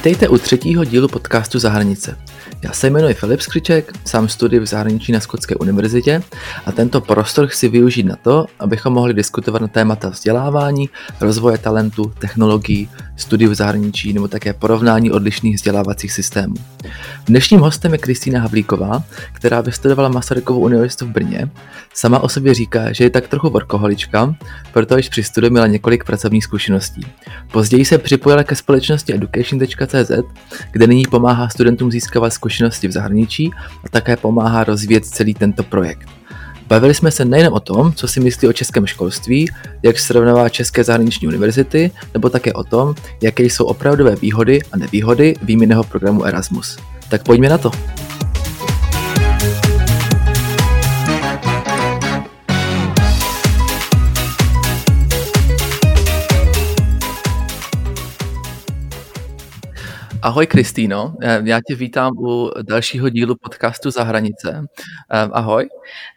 Vítejte u třetího dílu podcastu Zahranice. Já se jmenuji Filip Skřiček, sám studuji v zahraničí na Skotské univerzitě a tento prostor chci využít na to, abychom mohli diskutovat na témata vzdělávání, rozvoje talentu, technologií, studiu v zahraničí nebo také porovnání odlišných vzdělávacích systémů. Dnešním hostem je Kristýna Havlíková, která vystudovala Masarykovu univerzitu v Brně. Sama o sobě říká, že je tak trochu workoholička, proto již při studiu měla několik pracovních zkušeností. Později se připojila ke společnosti education.cz, kde nyní pomáhá studentům získávat zkušenosti v zahraničí a také pomáhá rozvíjet celý tento projekt. Bavili jsme se nejen o tom, co si myslí o českém školství, jak srovnává české zahraniční univerzity, nebo také o tom, jaké jsou opravdové výhody a nevýhody výměného programu Erasmus. Tak pojďme na to. Ahoj Kristýno, eh, já tě vítám u dalšího dílu podcastu Za hranice. Eh, ahoj.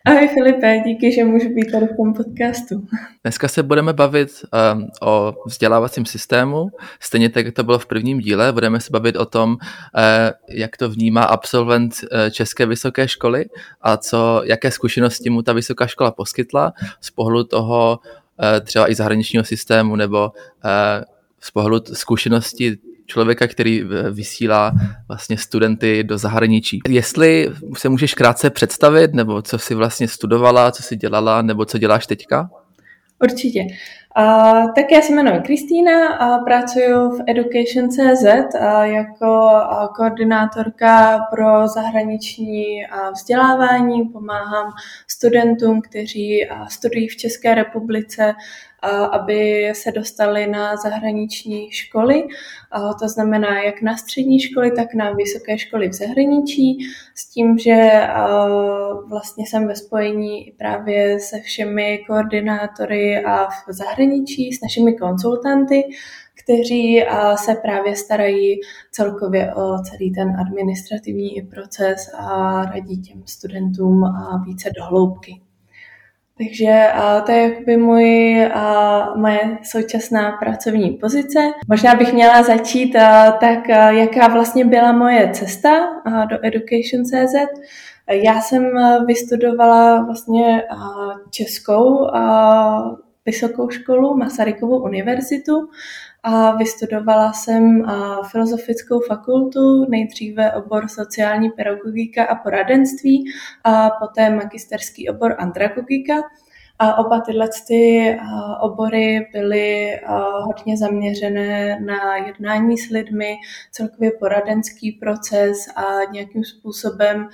Ahoj Filipe, díky, že můžu být tady v tom podcastu. Dneska se budeme bavit um, o vzdělávacím systému, stejně tak, jak to bylo v prvním díle. Budeme se bavit o tom, uh, jak to vnímá absolvent České vysoké školy a co, jaké zkušenosti mu ta vysoká škola poskytla z pohledu toho třeba i zahraničního systému nebo z pohledu zkušenosti člověka, který eh, vysílá vlastně studenty do zahraničí. Jestli se můžeš krátce představit, nebo co jsi vlastně studovala, co jsi dělala, nebo co děláš teďka? Určitě. Uh, tak já se jmenuji Kristýna a pracuji v Education.cz jako koordinátorka pro zahraniční vzdělávání. Pomáhám studentům, kteří studují v České republice aby se dostali na zahraniční školy. To znamená jak na střední školy, tak na vysoké školy v zahraničí, s tím, že vlastně jsem ve spojení právě se všemi koordinátory a v zahraničí, s našimi konzultanty, kteří se právě starají celkově o celý ten administrativní proces a radí těm studentům a více dohloubky. Takže to je jakoby můj, moje současná pracovní pozice. Možná bych měla začít tak, jaká vlastně byla moje cesta do Education.cz. Já jsem vystudovala vlastně českou vysokou školu, Masarykovu univerzitu a vystudovala jsem filozofickou fakultu, nejdříve obor sociální pedagogika a poradenství a poté magisterský obor andragogika. A oba tyhle ty obory byly hodně zaměřené na jednání s lidmi, celkově poradenský proces a nějakým způsobem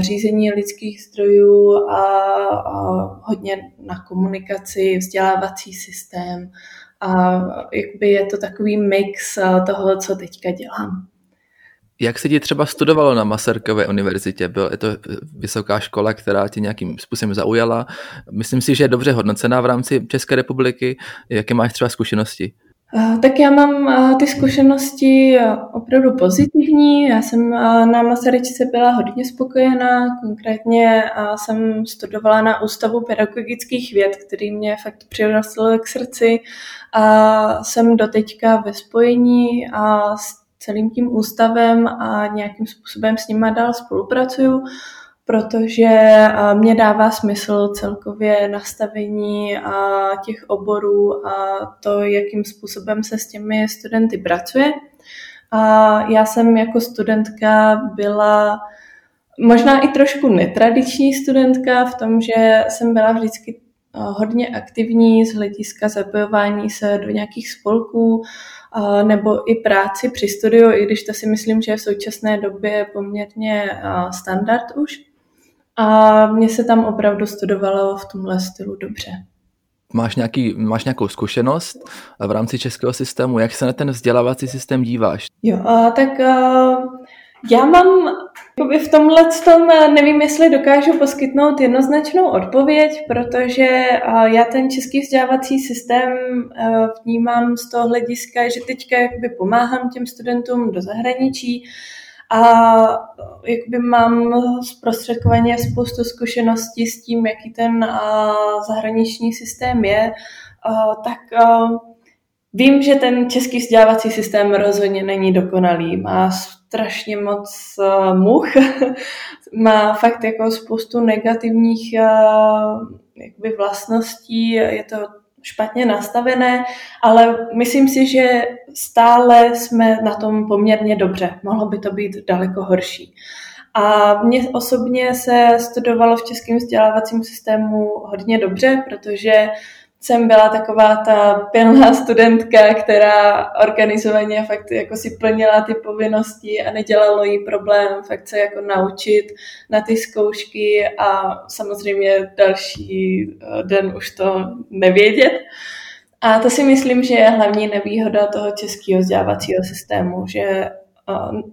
řízení lidských zdrojů a hodně na komunikaci, vzdělávací systém a jakby je to takový mix toho, co teďka dělám. Jak se ti třeba studovalo na Masarykové univerzitě? Byla to vysoká škola, která tě nějakým způsobem zaujala? Myslím si, že je dobře hodnocená v rámci České republiky. Jaké máš třeba zkušenosti? Tak já mám ty zkušenosti opravdu pozitivní. Já jsem na Masaryčce byla hodně spokojená. Konkrétně jsem studovala na Ústavu pedagogických věd, který mě fakt přirostl k srdci. A jsem doteďka ve spojení a s celým tím ústavem a nějakým způsobem s nima dál spolupracuju protože mě dává smysl celkově nastavení těch oborů a to, jakým způsobem se s těmi studenty pracuje. A já jsem jako studentka byla možná i trošku netradiční studentka v tom, že jsem byla vždycky hodně aktivní z hlediska zapojování se do nějakých spolků nebo i práci při studiu, i když to si myslím, že v současné době je poměrně standard už. A mně se tam opravdu studovalo v tomhle stylu dobře. Máš, nějaký, máš nějakou zkušenost v rámci českého systému? Jak se na ten vzdělávací systém díváš? Jo, a, tak a, já mám v tomhle tom nevím, jestli dokážu poskytnout jednoznačnou odpověď, protože já ten český vzdělávací systém vnímám z toho hlediska, že teďka jakoby pomáhám těm studentům do zahraničí, a jakoby mám zprostředkovaně spoustu zkušeností s tím, jaký ten zahraniční systém je, tak Vím, že ten český vzdělávací systém rozhodně není dokonalý. Má strašně moc uh, much, má fakt jako spoustu negativních uh, jakoby vlastností, je to špatně nastavené, ale myslím si, že stále jsme na tom poměrně dobře. Mohlo by to být daleko horší. A mně osobně se studovalo v českém vzdělávacím systému hodně dobře, protože jsem byla taková ta pilná studentka, která organizovaně fakt jako si plnila ty povinnosti a nedělalo jí problém fakt se jako naučit na ty zkoušky a samozřejmě další eh, den už to nevědět. A to si myslím, že je hlavní nevýhoda toho českého vzdělávacího systému, že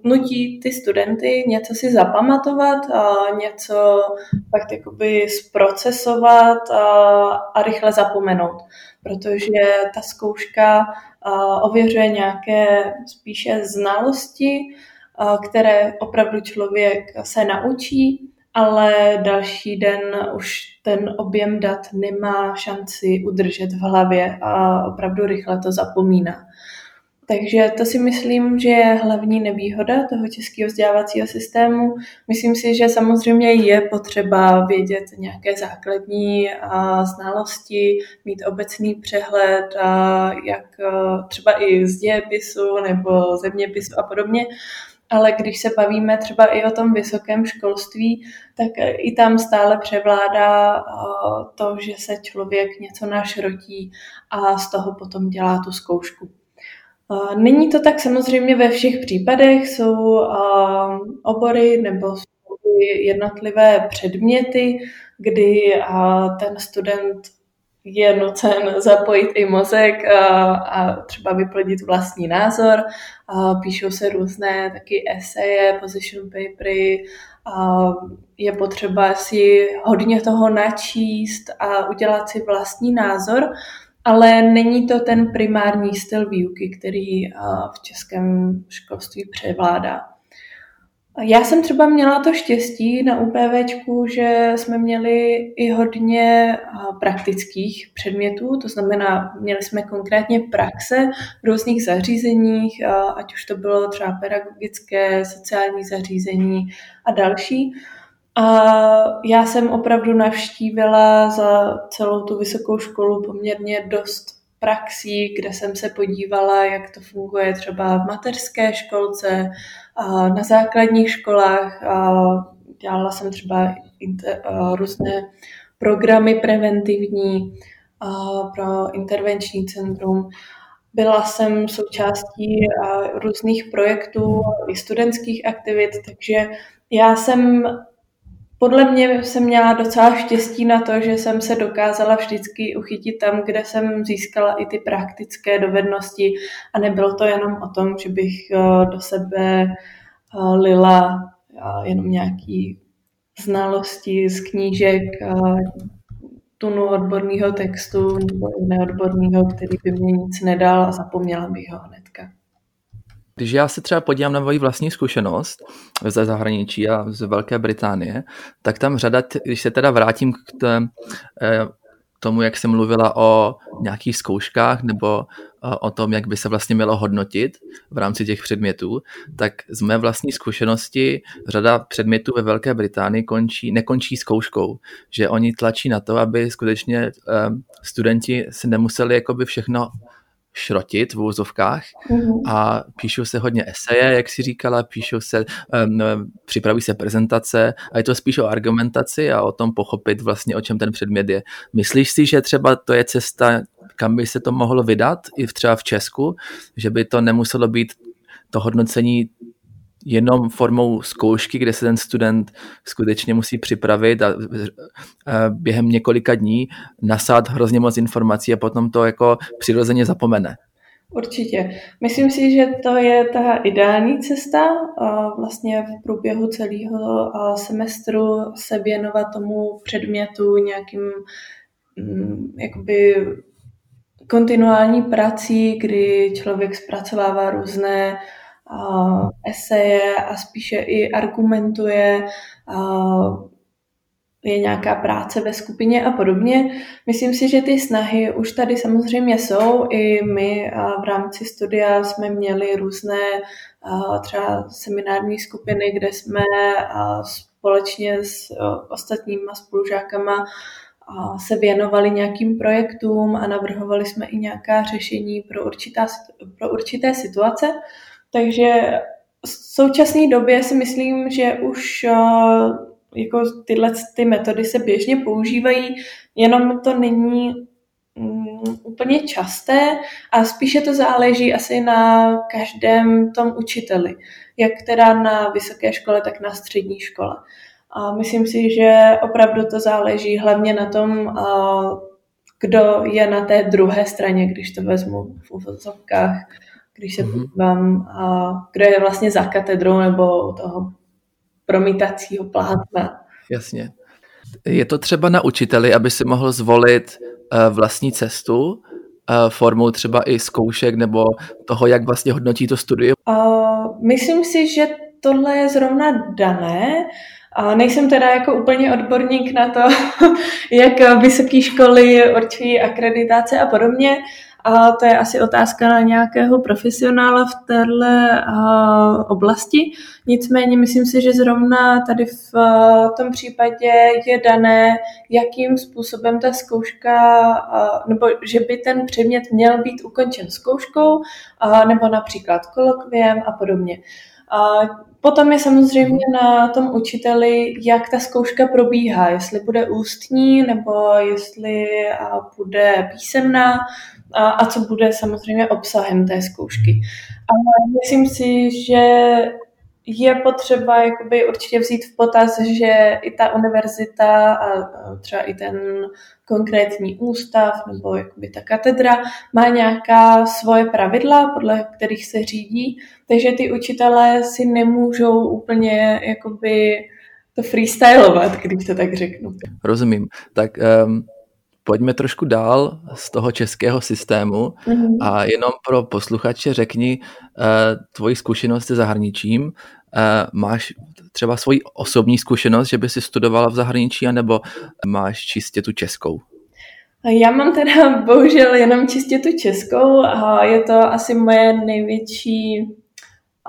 nutí ty studenty něco si zapamatovat, a něco fakt jakoby zprocesovat a, a rychle zapomenout, protože ta zkouška ověřuje nějaké spíše znalosti, které opravdu člověk se naučí, ale další den už ten objem dat nemá šanci udržet v hlavě a opravdu rychle to zapomíná. Takže to si myslím, že je hlavní nevýhoda toho českého vzdělávacího systému. Myslím si, že samozřejmě je potřeba vědět nějaké základní znalosti, mít obecný přehled, jak třeba i z dějepisu nebo zeměpisu a podobně. Ale když se bavíme třeba i o tom vysokém školství, tak i tam stále převládá to, že se člověk něco našrotí a z toho potom dělá tu zkoušku. Není to tak samozřejmě ve všech případech, jsou obory nebo jednotlivé předměty, kdy ten student je nucen zapojit i mozek a, a třeba vyplodit vlastní názor. A píšou se různé taky eseje, position papery, a je potřeba si hodně toho načíst a udělat si vlastní názor ale není to ten primární styl výuky, který v českém školství převládá. Já jsem třeba měla to štěstí na UPVčku, že jsme měli i hodně praktických předmětů, to znamená, měli jsme konkrétně praxe v různých zařízeních, ať už to bylo třeba pedagogické, sociální zařízení a další. A já jsem opravdu navštívila za celou tu vysokou školu poměrně dost praxí, kde jsem se podívala, jak to funguje třeba v mateřské školce, na základních školách. Dělala jsem třeba různé programy preventivní pro intervenční centrum. Byla jsem součástí různých projektů i studentských aktivit, takže já jsem podle mě jsem měla docela štěstí na to, že jsem se dokázala vždycky uchytit tam, kde jsem získala i ty praktické dovednosti a nebylo to jenom o tom, že bych eh, do sebe eh, lila eh, jenom nějaký znalosti z knížek, tunu odborného textu nebo neodborného, který by mě nic nedal a zapomněla bych ho hnedka. Když já se třeba podívám na moji vlastní zkušenost ze zahraničí a z Velké Británie, tak tam řada, když se teda vrátím k té, eh, tomu, jak jsem mluvila o nějakých zkouškách nebo eh, o tom, jak by se vlastně mělo hodnotit v rámci těch předmětů, tak z mé vlastní zkušenosti řada předmětů ve Velké Británii končí, nekončí zkouškou, že oni tlačí na to, aby skutečně eh, studenti si nemuseli jakoby všechno šrotit v úzovkách mm-hmm. a píšou se hodně eseje, jak si říkala, píšou se, um, připraví se prezentace a je to spíš o argumentaci a o tom pochopit vlastně, o čem ten předmět je. Myslíš si, že třeba to je cesta, kam by se to mohlo vydat i třeba v Česku, že by to nemuselo být to hodnocení jenom formou zkoušky, kde se ten student skutečně musí připravit a, a během několika dní nasát hrozně moc informací a potom to jako přirozeně zapomene. Určitě. Myslím si, že to je ta ideální cesta. Vlastně v průběhu celého semestru se věnovat tomu předmětu nějakým mm, jakoby kontinuální prací, kdy člověk zpracovává různé eseje a spíše i argumentuje je nějaká práce ve skupině a podobně. Myslím si, že ty snahy už tady samozřejmě jsou. I my v rámci studia jsme měli různé třeba seminární skupiny, kde jsme společně s ostatníma spolužákama se věnovali nějakým projektům a navrhovali jsme i nějaká řešení pro, určitá, pro určité situace. Takže v současné době si myslím, že už jako tyhle ty metody se běžně používají, jenom to není mm, úplně časté a spíše to záleží asi na každém tom učiteli, jak teda na vysoké škole, tak na střední škole. A myslím si, že opravdu to záleží hlavně na tom, kdo je na té druhé straně, když to vezmu v uvozovkách, když se mhm. podívám, kdo je vlastně za katedrou nebo toho promítacího plátna. Jasně. Je to třeba na učiteli, aby si mohl zvolit uh, vlastní cestu, uh, formou třeba i zkoušek nebo toho, jak vlastně hodnotí to studium? Uh, myslím si, že tohle je zrovna dané. A nejsem teda jako úplně odborník na to, jak vysoké školy určují akreditace a podobně, a to je asi otázka na nějakého profesionála v této oblasti. Nicméně myslím si, že zrovna tady v tom případě je dané, jakým způsobem ta zkouška, nebo že by ten předmět měl být ukončen zkouškou, nebo například kolokviem a podobně. Potom je samozřejmě na tom učiteli, jak ta zkouška probíhá, jestli bude ústní nebo jestli bude písemná a, a co bude samozřejmě obsahem té zkoušky. Ale myslím si, že je potřeba jakoby určitě vzít v potaz, že i ta univerzita a třeba i ten konkrétní ústav nebo jakoby ta katedra má nějaká svoje pravidla, podle kterých se řídí, takže ty učitelé si nemůžou úplně jakoby to freestylovat, když to tak řeknu. Rozumím. Tak um, pojďme trošku dál z toho českého systému mm-hmm. a jenom pro posluchače řekni uh, tvoji zkušenost se zahraničím. Uh, máš třeba svoji osobní zkušenost, že by si studovala v zahraničí, anebo máš čistě tu českou? Já mám teda bohužel jenom čistě tu českou a je to asi moje největší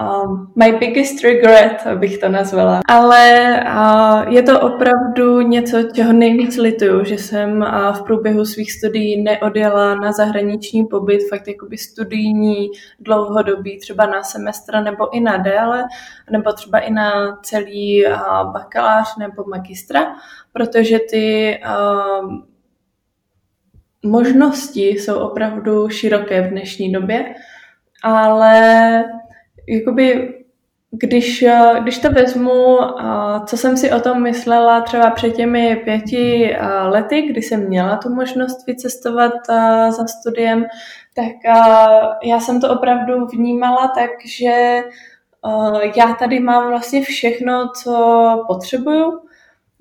um, my biggest regret, abych to nazvala. Ale uh, je to opravdu něco, čeho nejvíc lituju, že jsem uh, v průběhu svých studií neodjela na zahraniční pobyt, fakt jakoby studijní dlouhodobí, třeba na semestr nebo i na déle, nebo třeba i na celý uh, bakalář nebo magistra, protože ty uh, možnosti jsou opravdu široké v dnešní době, ale jakoby když, když to vezmu, co jsem si o tom myslela třeba před těmi pěti lety, kdy jsem měla tu možnost vycestovat za studiem, tak já jsem to opravdu vnímala tak, že já tady mám vlastně všechno, co potřebuju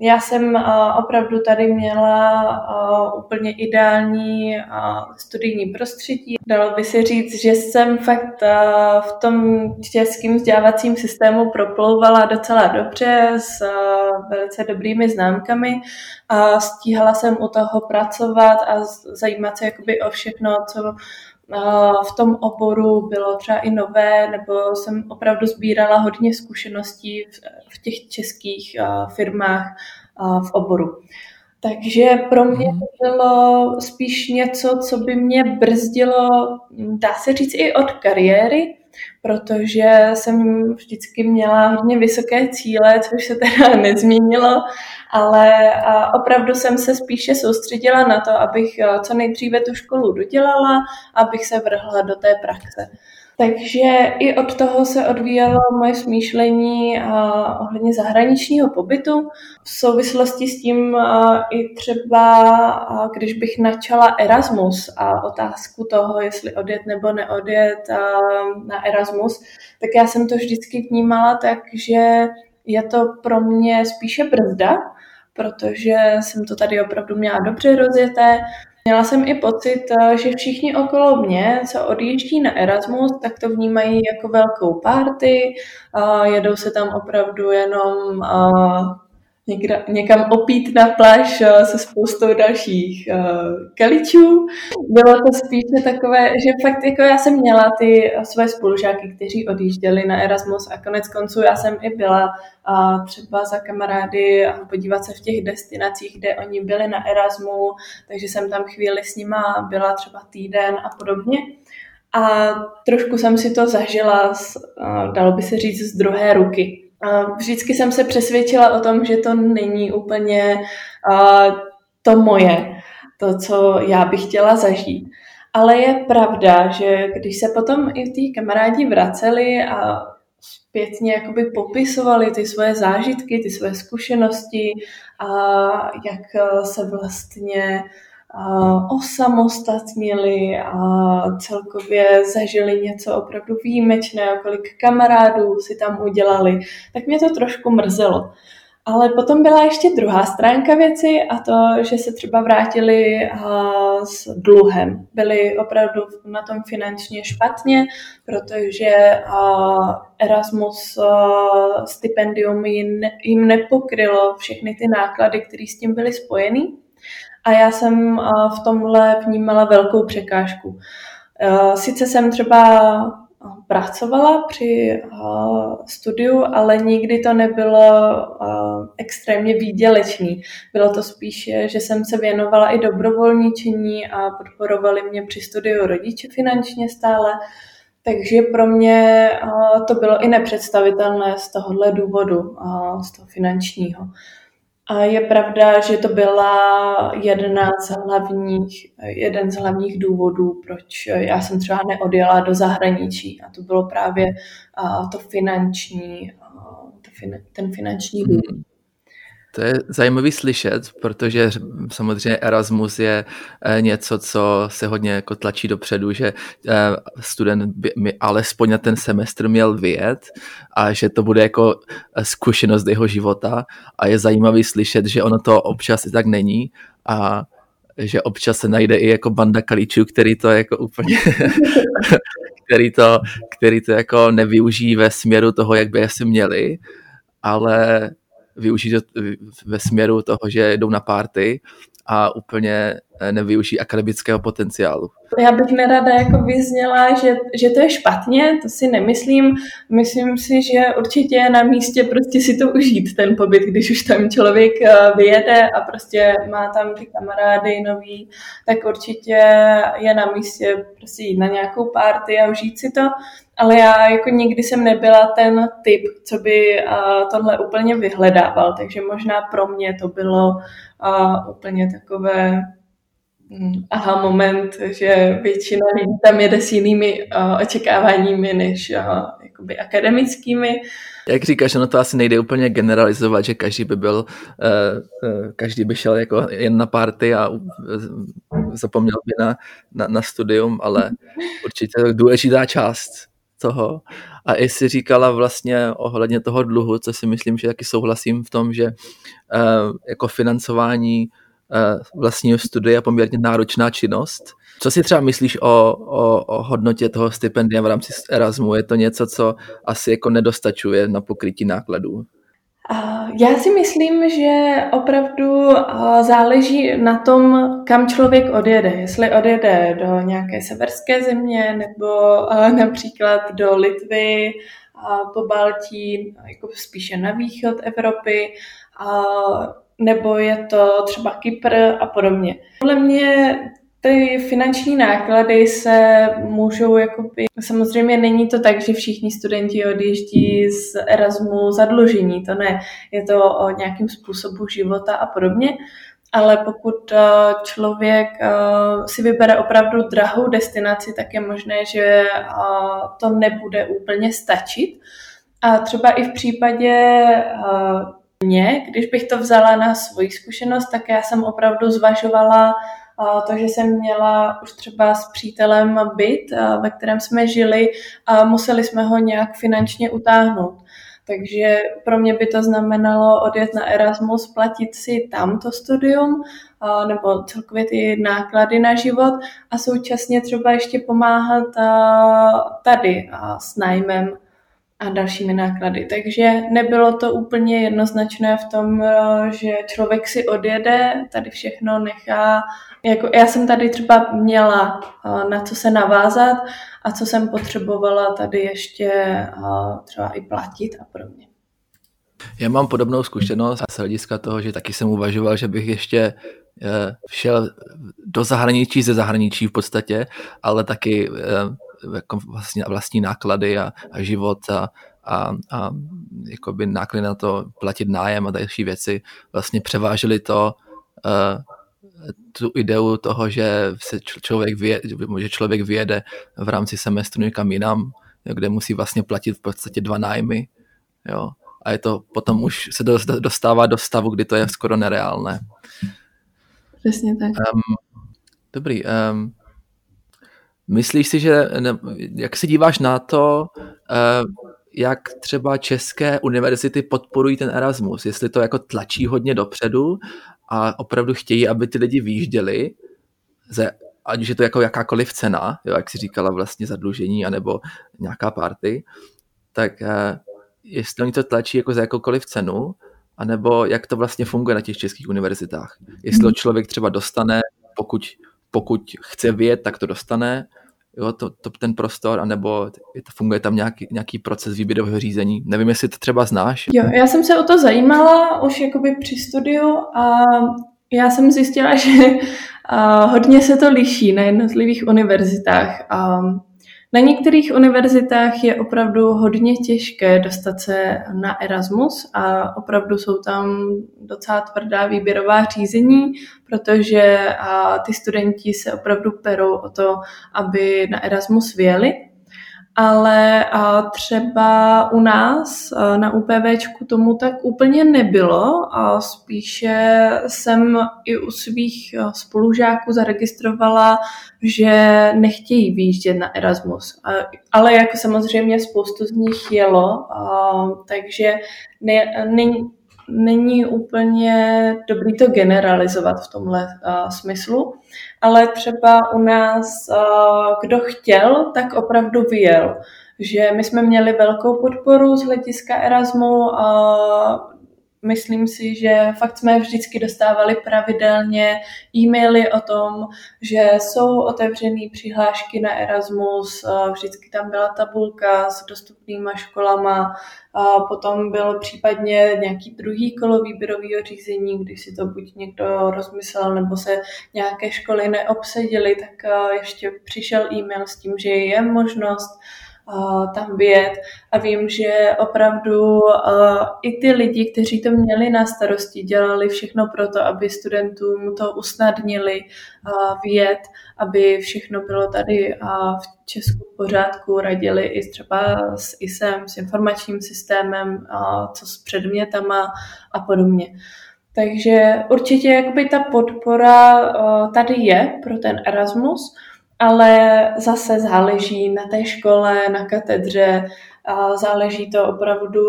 já jsem uh, opravdu tady měla uh, úplně ideální uh, studijní prostředí. Dalo by se říct, že jsem fakt v tom českým vzdělávacím systému proplouvala docela dobře s velice dobrými známkami a stíhala jsem u toho pracovat a zajímat se jakoby o všechno, co v tom oboru bylo třeba i nové, nebo jsem opravdu sbírala hodně zkušeností v těch českých firmách v oboru. Takže pro mě mhm. to bylo spíš něco, co by mě brzdilo, dá se říct, i od kariéry, protože jsem vždycky měla hodně vysoké cíle, což se teda nezměnilo, ale opravdu jsem se spíše soustředila na to, abych co nejdříve tu školu dodělala, abych se vrhla do té praxe. Takže i od toho se odvíjelo moje smýšlení a ohledně zahraničního pobytu. V souvislosti s tím a, i třeba, když bych načala Erasmus a otázku toho, jestli odjet nebo neodjet na Erasmus, tak já jsem to vždycky vnímala tak, že je to pro mě spíše brzda, protože jsem to tady opravdu měla dobře rozjeté, Měla jsem i pocit, eh, že všichni okolo mě, co odjíždí na Erasmus, tak to vnímají jako velkou party, jedou se tam opravdu jenom někde, někam opít na pláž eh, se spoustou dalších uh, kaličů. Bylo to spíše takové, že fakt jako já jsem měla ty své spolužáky, kteří odjížděli na Erasmus a konec konců já jsem i byla uh, třeba za kamarády a podívat se v těch destinacích, kde oni byli na Erasmu, takže jsem tam chvíli s nima byla třeba týden a podobně. A trošku jsem si to zažila, z, dalo by se říct, z druhé ruky vždycky jsem se přesvědčila o tom, že to není úplně to moje, to, co já bych chtěla zažít. Ale je pravda, že když se potom i ty kamarádi vraceli a zpětně jakoby popisovali ty svoje zážitky, ty svoje zkušenosti a jak se vlastně osamostatnili a celkově zažili něco opravdu výjimečného, kolik kamarádů si tam udělali, tak mě to trošku mrzelo. Ale potom byla ještě druhá stránka věci a to, že se třeba vrátili s dluhem. Byli opravdu na tom finančně špatně, protože Erasmus stipendium jim nepokrylo všechny ty náklady, které s tím byly spojeny. A já jsem v tomhle vnímala velkou překážku. Sice jsem třeba pracovala při studiu, ale nikdy to nebylo extrémně výdělečný. Bylo to spíše, že jsem se věnovala i dobrovolničení a podporovali mě při studiu rodiče finančně stále, takže pro mě to bylo i nepředstavitelné z tohohle důvodu, z toho finančního. A je pravda, že to byla jedna z hlavních, jeden z hlavních důvodů, proč já jsem třeba neodjela do zahraničí. A to bylo právě to finanční, ten finanční důvod. To je zajímavý slyšet, protože samozřejmě Erasmus je eh, něco, co se hodně jako tlačí dopředu, že eh, student by mi alespoň na ten semestr měl vyjet a že to bude jako eh, zkušenost jeho života. A je zajímavý slyšet, že ono to občas i tak není a že občas se najde i jako banda kalíčů, který to jako úplně který to, který to jako nevyužijí ve směru toho, jak by asi měli, ale využít ve směru toho, že jdou na párty a úplně eh, nevyužijí akademického potenciálu. Já bych nerada jako vyzněla, že, že to je špatně, to si nemyslím. Myslím si, že určitě je na místě prostě si to užít, ten pobyt, když už tam člověk eh, vyjede a prostě má tam ty kamarády nový, tak určitě je na místě prostě jít na nějakou párty a užít si to ale já jako nikdy jsem nebyla ten typ, co by tohle úplně vyhledával, takže možná pro mě to bylo úplně takové um, aha moment, že většina lidí tam jede s jinými uh, očekáváními než uh, jakoby akademickými. Jak říkáš, ono to asi nejde úplně generalizovat, že každý by byl, uh, uh, každý by šel jako jen na party a uh, zapomněl by na, na, na studium, ale určitě důležitá část toho. A i si říkala vlastně ohledně toho dluhu, co si myslím, že taky souhlasím v tom, že uh, jako financování uh, vlastního studia je poměrně náročná činnost. Co si třeba myslíš o, o, o hodnotě toho stipendia v rámci Erasmu? Je to něco, co asi jako nedostačuje na pokrytí nákladů? Já si myslím, že opravdu záleží na tom, kam člověk odjede. Jestli odjede do nějaké severské země nebo například do Litvy, po Baltí, jako spíše na východ Evropy, nebo je to třeba Kypr a podobně. Podle mě ty finanční náklady se můžou, jakoby, samozřejmě není to tak, že všichni studenti odjíždí z Erasmu zadlužení, to ne, je to o nějakým způsobu života a podobně, ale pokud eh, člověk eh, si vybere opravdu drahou destinaci, tak je možné, že eh, to nebude úplně stačit. A třeba i v případě mě, když bych to vzala na svoji zkušenost, tak já jsem opravdu zvažovala to, že jsem měla už třeba s přítelem byt, ve kterém jsme žili a museli jsme ho nějak finančně utáhnout. Takže pro mě by to znamenalo odjet na Erasmus, platit si tam to studium, nebo celkově ty náklady na život a současně třeba ještě pomáhat tady s nájmem a dalšími náklady. Takže nebylo to úplně jednoznačné v tom, že člověk si odjede, tady všechno nechá. Jako já jsem tady třeba měla na co se navázat a co jsem potřebovala tady ještě třeba i platit a podobně. Já mám podobnou zkušenost z hlediska toho, že taky jsem uvažoval, že bych ještě eh, šel do zahraničí ze zahraničí v podstatě, ale taky eh, jako vlastně vlastní náklady a, a život a, a, a jakoby náklady na to platit nájem a další věci vlastně převážily to uh, tu ideu toho, že se člověk, vyjede, že člověk vyjede v rámci semestru někam jinam, kde musí vlastně platit v podstatě dva nájmy. Jo a je to potom už se dostává do stavu, kdy to je skoro nereálné. Přesně tak. Um, dobrý. Um, myslíš si, že jak se díváš na to, uh, jak třeba české univerzity podporují ten Erasmus, jestli to jako tlačí hodně dopředu a opravdu chtějí, aby ty lidi výjížděli, ze, ať už je to jako jakákoliv cena, jo, jak si říkala vlastně zadlužení anebo nějaká party, tak uh, jestli oni to tlačí jako za jakoukoliv cenu, anebo jak to vlastně funguje na těch českých univerzitách. Jestli to mhm. člověk třeba dostane, pokud, pokud chce vědět, tak to dostane, jo, to, to, ten prostor, anebo funguje tam nějaký, nějaký proces výběrového řízení. Nevím, jestli to třeba znáš. Jo, já jsem se o to zajímala už jakoby při studiu a já jsem zjistila, že a, hodně se to liší na jednotlivých univerzitách. A, na některých univerzitách je opravdu hodně těžké dostat se na Erasmus a opravdu jsou tam docela tvrdá výběrová řízení, protože ty studenti se opravdu perou o to, aby na Erasmus věli ale třeba u nás na UPVčku tomu tak úplně nebylo a spíše jsem i u svých spolužáků zaregistrovala, že nechtějí výjíždět na Erasmus. Ale jako samozřejmě spoustu z nich jelo, takže ne, ne, není úplně dobrý to generalizovat v tomhle uh, smyslu, ale třeba u nás, uh, kdo chtěl, tak opravdu vyjel. Že my jsme měli velkou podporu z hlediska Erasmu a myslím si, že fakt jsme vždycky dostávali pravidelně e-maily o tom, že jsou otevřené přihlášky na Erasmus, vždycky tam byla tabulka s dostupnýma školama, a potom bylo případně nějaký druhý kolo výběrového řízení, když si to buď někdo rozmyslel, nebo se nějaké školy neobsadily, tak ještě přišel e-mail s tím, že je možnost tam vyjet a vím, že opravdu i ty lidi, kteří to měli na starosti, dělali všechno pro to, aby studentům to usnadnili vyjet, aby všechno bylo tady v Česku v pořádku, radili i třeba s ISem, s informačním systémem, co s předmětama a podobně. Takže určitě jakoby ta podpora tady je pro ten Erasmus, ale zase záleží na té škole, na katedře, záleží to opravdu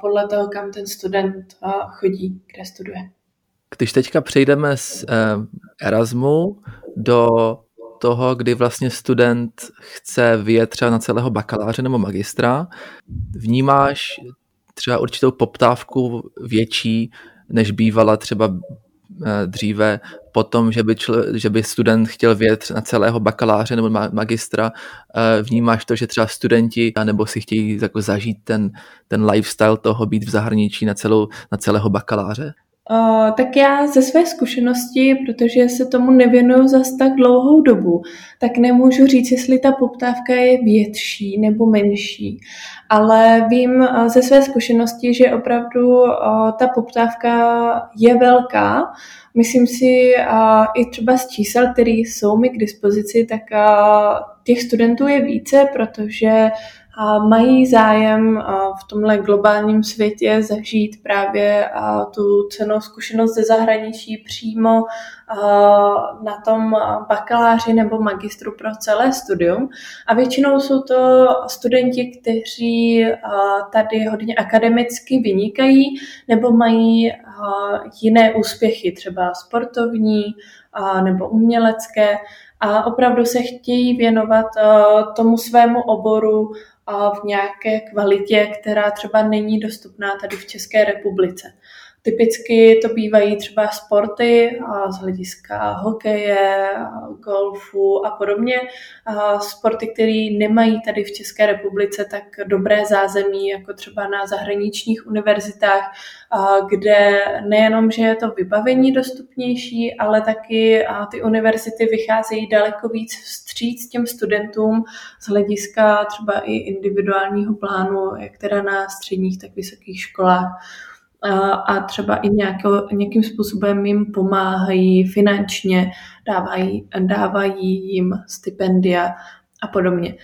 podle toho, kam ten student chodí, kde studuje. Když teďka přejdeme z Erasmu do toho, kdy vlastně student chce vyjet třeba na celého bakaláře nebo magistra, vnímáš třeba určitou poptávku větší, než bývala třeba Eh, dříve potom, že by, čl, že by student chtěl vědět na celého bakaláře nebo magistra, eh, vnímáš to, že třeba studenti nebo si chtějí jako zažít ten, ten lifestyle toho být v zahraničí na, celou, na celého bakaláře? Uh, tak já ze své zkušenosti, protože se tomu nevěnuju zas tak dlouhou dobu, tak nemůžu říct, jestli ta poptávka je větší nebo menší. Ale vím uh, ze své zkušenosti, že opravdu uh, ta poptávka je velká. Myslím si i třeba z čísel, které jsou mi k dispozici, tak těch studentů je více, protože mají zájem v tomhle globálním světě zažít právě tu cenou zkušenost ze zahraničí přímo na tom bakaláři nebo magistru pro celé studium. A většinou jsou to studenti, kteří tady hodně akademicky vynikají nebo mají jiné úspěchy, třeba sportovní nebo umělecké a opravdu se chtějí věnovat tomu svému oboru v nějaké kvalitě, která třeba není dostupná tady v České republice. Typicky to bývají třeba sporty z hlediska hokeje, golfu a podobně. Sporty, které nemají tady v České republice tak dobré zázemí, jako třeba na zahraničních univerzitách, kde nejenom, že je to vybavení dostupnější, ale taky ty univerzity vycházejí daleko víc vstříc těm studentům z hlediska třeba i individuálního plánu, jak teda na středních, tak vysokých školách a třeba i nějako, nějakým způsobem jim pomáhají finančně, dávají, dávají jim stipendia a podobně.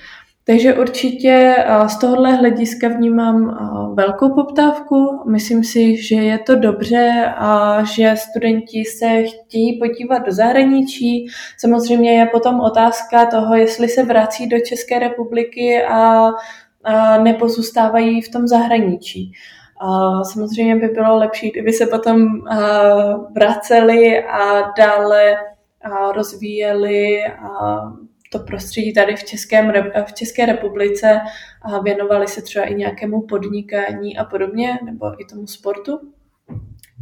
Takže určitě z tohohle hlediska vnímám velkou poptávku. Myslím si, že je to dobře a že studenti se chtějí podívat do zahraničí. Samozřejmě je potom otázka toho, jestli se vrací do České republiky a, a nepozůstávají v tom zahraničí. Samozřejmě by bylo lepší, kdyby se potom vraceli a dále rozvíjeli to prostředí tady v, Českém, v České republice a věnovali se třeba i nějakému podnikání a podobně, nebo i tomu sportu.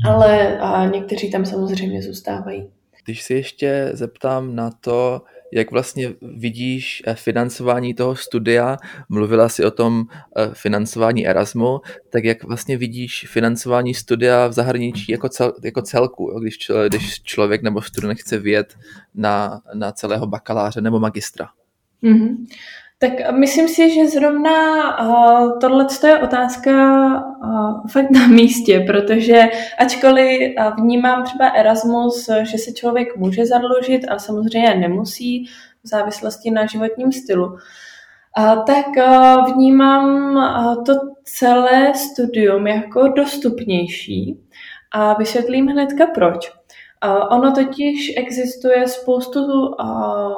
Ale někteří tam samozřejmě zůstávají. Když si ještě zeptám na to, jak vlastně vidíš eh, financování toho studia, mluvila si o tom eh, financování Erasmu, tak jak vlastně vidíš financování studia v zahraničí jako, cel, jako celku? Když, když člověk nebo student chce vyjet na, na celého bakaláře nebo magistra? Mm-hmm. Tak myslím si, že zrovna uh, tohle je otázka uh, fakt na místě, protože ačkoliv uh, vnímám třeba Erasmus, že se člověk může zadlužit, ale samozřejmě nemusí v závislosti na životním stylu, tak vnímám to celé studium jako dostupnější a vysvětlím hnedka proč. Ono totiž existuje spoustu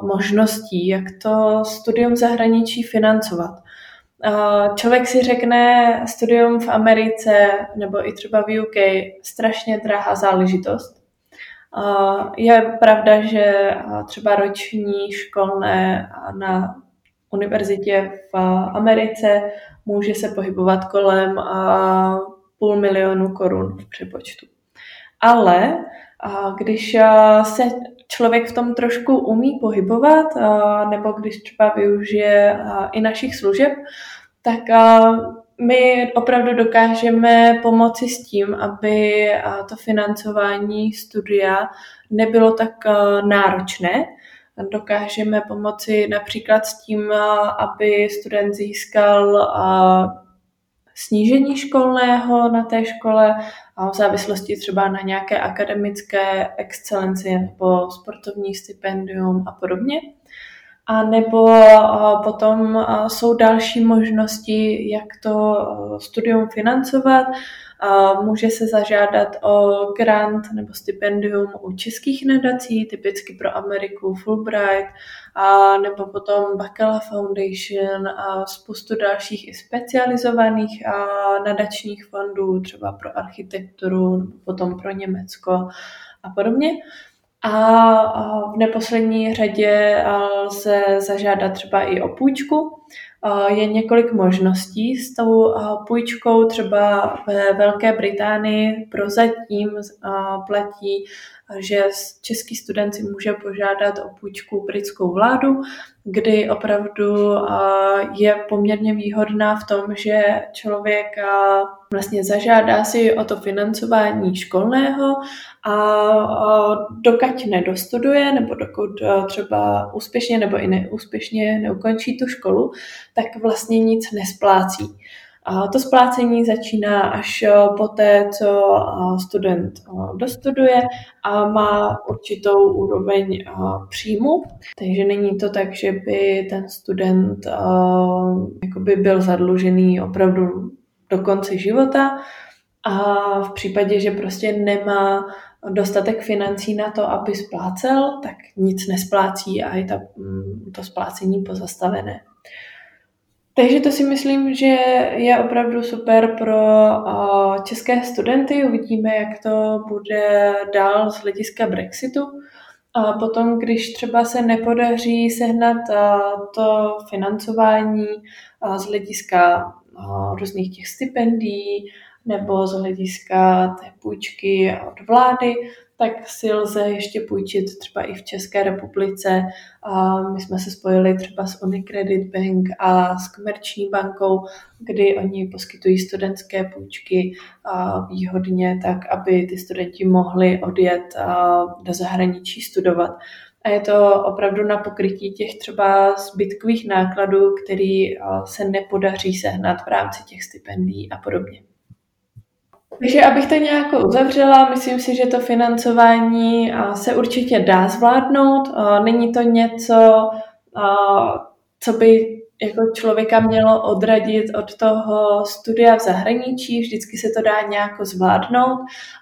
možností, jak to studium zahraničí financovat. Člověk si řekne studium v Americe nebo i třeba v UK strašně drahá záležitost. Je pravda, že třeba roční školné na univerzitě v Americe může se pohybovat kolem půl milionu korun v přepočtu. Ale když se člověk v tom trošku umí pohybovat, nebo když třeba využije i našich služeb, tak my opravdu dokážeme pomoci s tím, aby to financování studia nebylo tak náročné. Dokážeme pomoci například s tím, aby student získal snížení školného na té škole a v závislosti třeba na nějaké akademické excelenci nebo sportovní stipendium a podobně. A nebo potom jsou další možnosti, jak to studium financovat. Může se zažádat o grant nebo stipendium u českých nadací, typicky pro Ameriku Fulbright, a nebo potom Bacala Foundation a spoustu dalších i specializovaných a nadačních fondů, třeba pro architekturu, nebo potom pro Německo a podobně. A v neposlední řadě lze zažádat třeba i o půjčku. Je několik možností s tou půjčkou. Třeba ve Velké Británii prozatím platí že český student si může požádat o půjčku britskou vládu, kdy opravdu je poměrně výhodná v tom, že člověk vlastně zažádá si o to financování školného a dokud nedostuduje, nebo dokud třeba úspěšně nebo i neúspěšně neukončí tu školu, tak vlastně nic nesplácí. To splácení začíná až eh, po té, co eh, student eh, dostuduje a má určitou úroveň příjmu. Takže není to tak, že by ten student jakoby byl zadlužený opravdu do konce života a v případě, že prostě nemá dostatek financí na to, aby splácel, tak nic nesplácí a je ta, mm, to splácení pozastavené. Takže to si myslím, že je opravdu super pro české studenty. Uvidíme, jak to bude dál z hlediska Brexitu. A potom, když třeba se nepodaří sehnat to financování z hlediska různých těch stipendií nebo z hlediska té půjčky od vlády, tak si lze ještě půjčit třeba i v České republice. My jsme se spojili třeba s Unicredit Bank a s Komerční bankou, kdy oni poskytují studentské půjčky výhodně, tak aby ty studenti mohli odjet do zahraničí studovat. A je to opravdu na pokrytí těch třeba zbytkových nákladů, který se nepodaří sehnat v rámci těch stipendií a podobně. Takže abych to nějak uzavřela, myslím si, že to financování se určitě dá zvládnout. Není to něco, co by jako člověka mělo odradit od toho studia v zahraničí, vždycky se to dá nějak zvládnout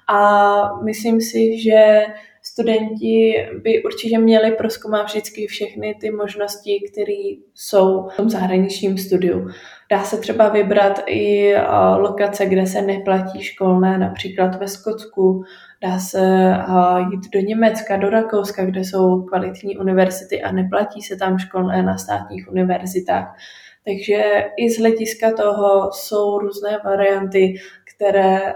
a myslím si, že studenti by určitě měli proskoumat vždycky všechny ty možnosti, které jsou v tom zahraničním studiu. Dá se třeba vybrat i lokace, kde se neplatí školné, například ve Skotsku. Dá se jít do Německa, do Rakouska, kde jsou kvalitní univerzity a neplatí se tam školné na státních univerzitách. Takže i z hlediska toho jsou různé varianty, které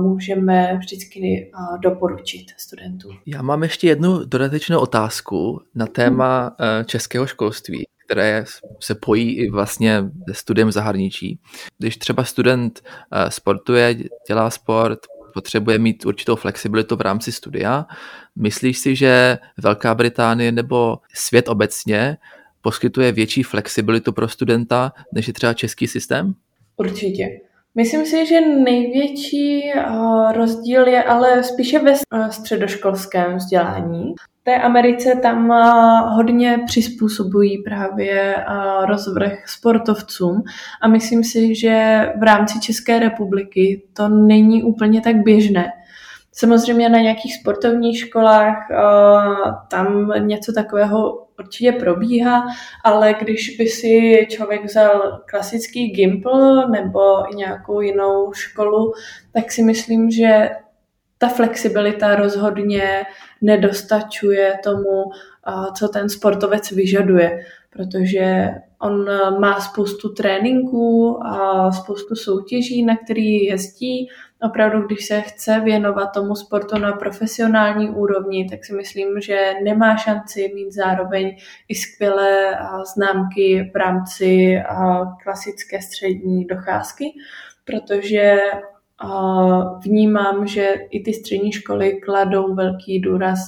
můžeme vždycky doporučit studentům. Já mám ještě jednu dodatečnou otázku na téma hmm. českého školství které se pojí i vlastně se studiem zahraničí. Když třeba student eh, sportuje, dělá sport, potřebuje mít určitou flexibilitu v rámci studia, myslíš si, že Velká Británie nebo svět obecně poskytuje větší flexibilitu pro studenta, než je třeba český systém? Určitě. Myslím si, že největší eh, rozdíl je ale spíše ve eh, středoškolském vzdělání. V té Americe tam eh, hodně přizpůsobují právě rozvrh sportovcům a myslím si, že v rámci České republiky to není úplně tak běžné. Samozřejmě na nějakých sportovních školách tam něco takového určitě probíhá, ale když by si člověk vzal klasický Gimple nebo nějakou jinou školu, tak si myslím, že ta flexibilita rozhodně nedostačuje tomu, co ten sportovec vyžaduje, protože on má spoustu tréninků a spoustu soutěží, na který jezdí, opravdu, když se chce věnovat tomu sportu na profesionální úrovni, tak si myslím, že nemá šanci mít zároveň i skvělé známky v rámci klasické střední docházky, protože vnímám, že i ty střední školy kladou velký důraz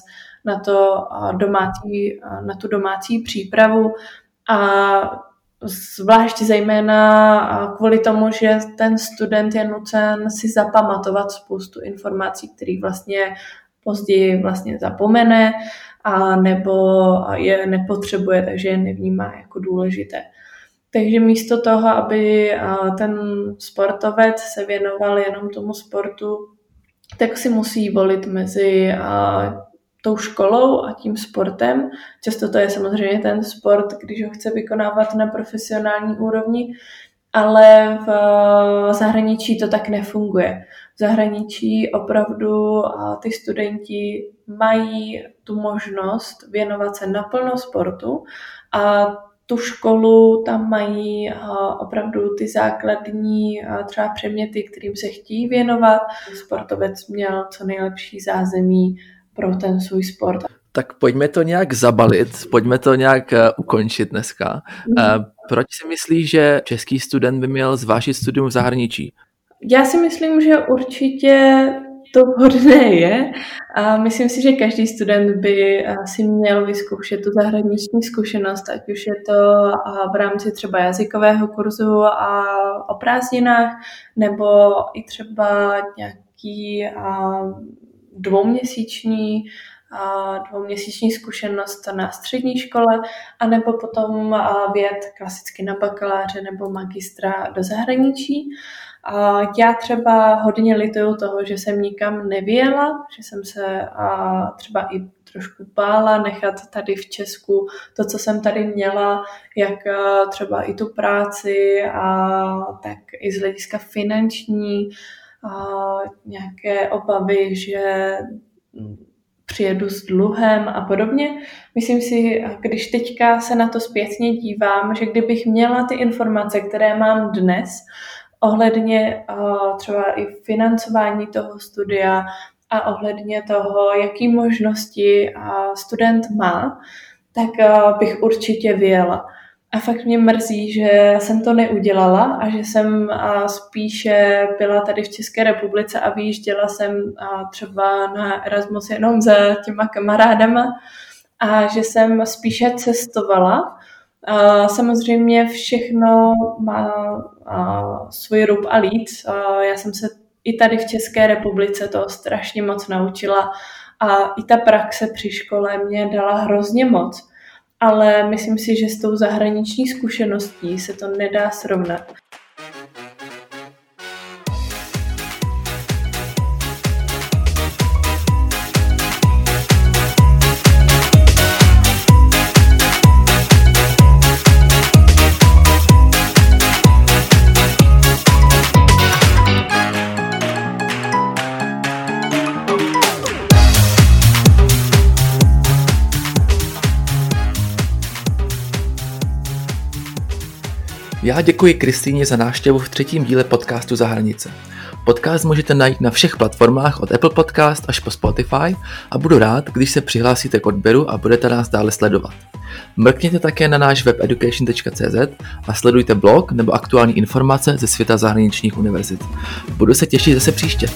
na, to domácí, na tu domácí přípravu. A zvlášť zejména kvůli tomu, že ten student je nucen si zapamatovat spoustu informací, které vlastně později vlastně zapomene a nebo je nepotřebuje, takže je nevnímá jako důležité. Takže místo toho, aby ten sportovec se věnoval jenom tomu sportu, tak si musí volit mezi tou školou a tím sportem. Často to je samozřejmě ten sport, když ho chce vykonávat na profesionální úrovni, ale v zahraničí to tak nefunguje. V zahraničí opravdu ty studenti mají tu možnost věnovat se naplno sportu a tu školu tam mají opravdu ty základní třeba předměty, kterým se chtějí věnovat. Sportovec měl co nejlepší zázemí pro ten svůj sport. Tak pojďme to nějak zabalit, pojďme to nějak eh, ukončit dneska. Mm. Proč si myslíš, že český student by měl zvážit studium v zahraničí? Já si myslím, že určitě to vhodné je a myslím si, že každý student by eh, si měl vyzkoušet tu zahraniční zkušenost, ať už je to v rámci třeba jazykového kurzu a o prázdninách, nebo i třeba nějaký dvouměsíční dvouměsíční zkušenost na střední škole, anebo potom věd klasicky na bakaláře nebo magistra do zahraničí. A já třeba hodně lituju toho, že jsem nikam nevěla, že jsem se třeba i trošku bála nechat tady v Česku to, co jsem tady měla, jak třeba i tu práci, a tak i z hlediska finanční, a nějaké obavy, že přijedu s dluhem a podobně. Myslím si, když teďka se na to zpětně dívám, že kdybych měla ty informace, které mám dnes, ohledně třeba i financování toho studia a ohledně toho, jaký možnosti student má, tak bych určitě vyjela. A fakt mě mrzí, že jsem to neudělala a že jsem spíše byla tady v České republice a vyjížděla jsem třeba na Erasmus jenom za těma kamarádama a že jsem spíše cestovala. Samozřejmě všechno má svůj rub a líc. Já jsem se i tady v České republice to strašně moc naučila a i ta praxe při škole mě dala hrozně moc ale myslím si, že s tou zahraniční zkušeností se to nedá srovnat. Já děkuji Kristýně za návštěvu v třetím díle podcastu Za hranice. Podcast můžete najít na všech platformách od Apple Podcast až po Spotify a budu rád, když se přihlásíte k odběru a budete nás dále sledovat. Mrkněte také na náš web education.cz a sledujte blog nebo aktuální informace ze světa zahraničních univerzit. Budu se těšit zase příště.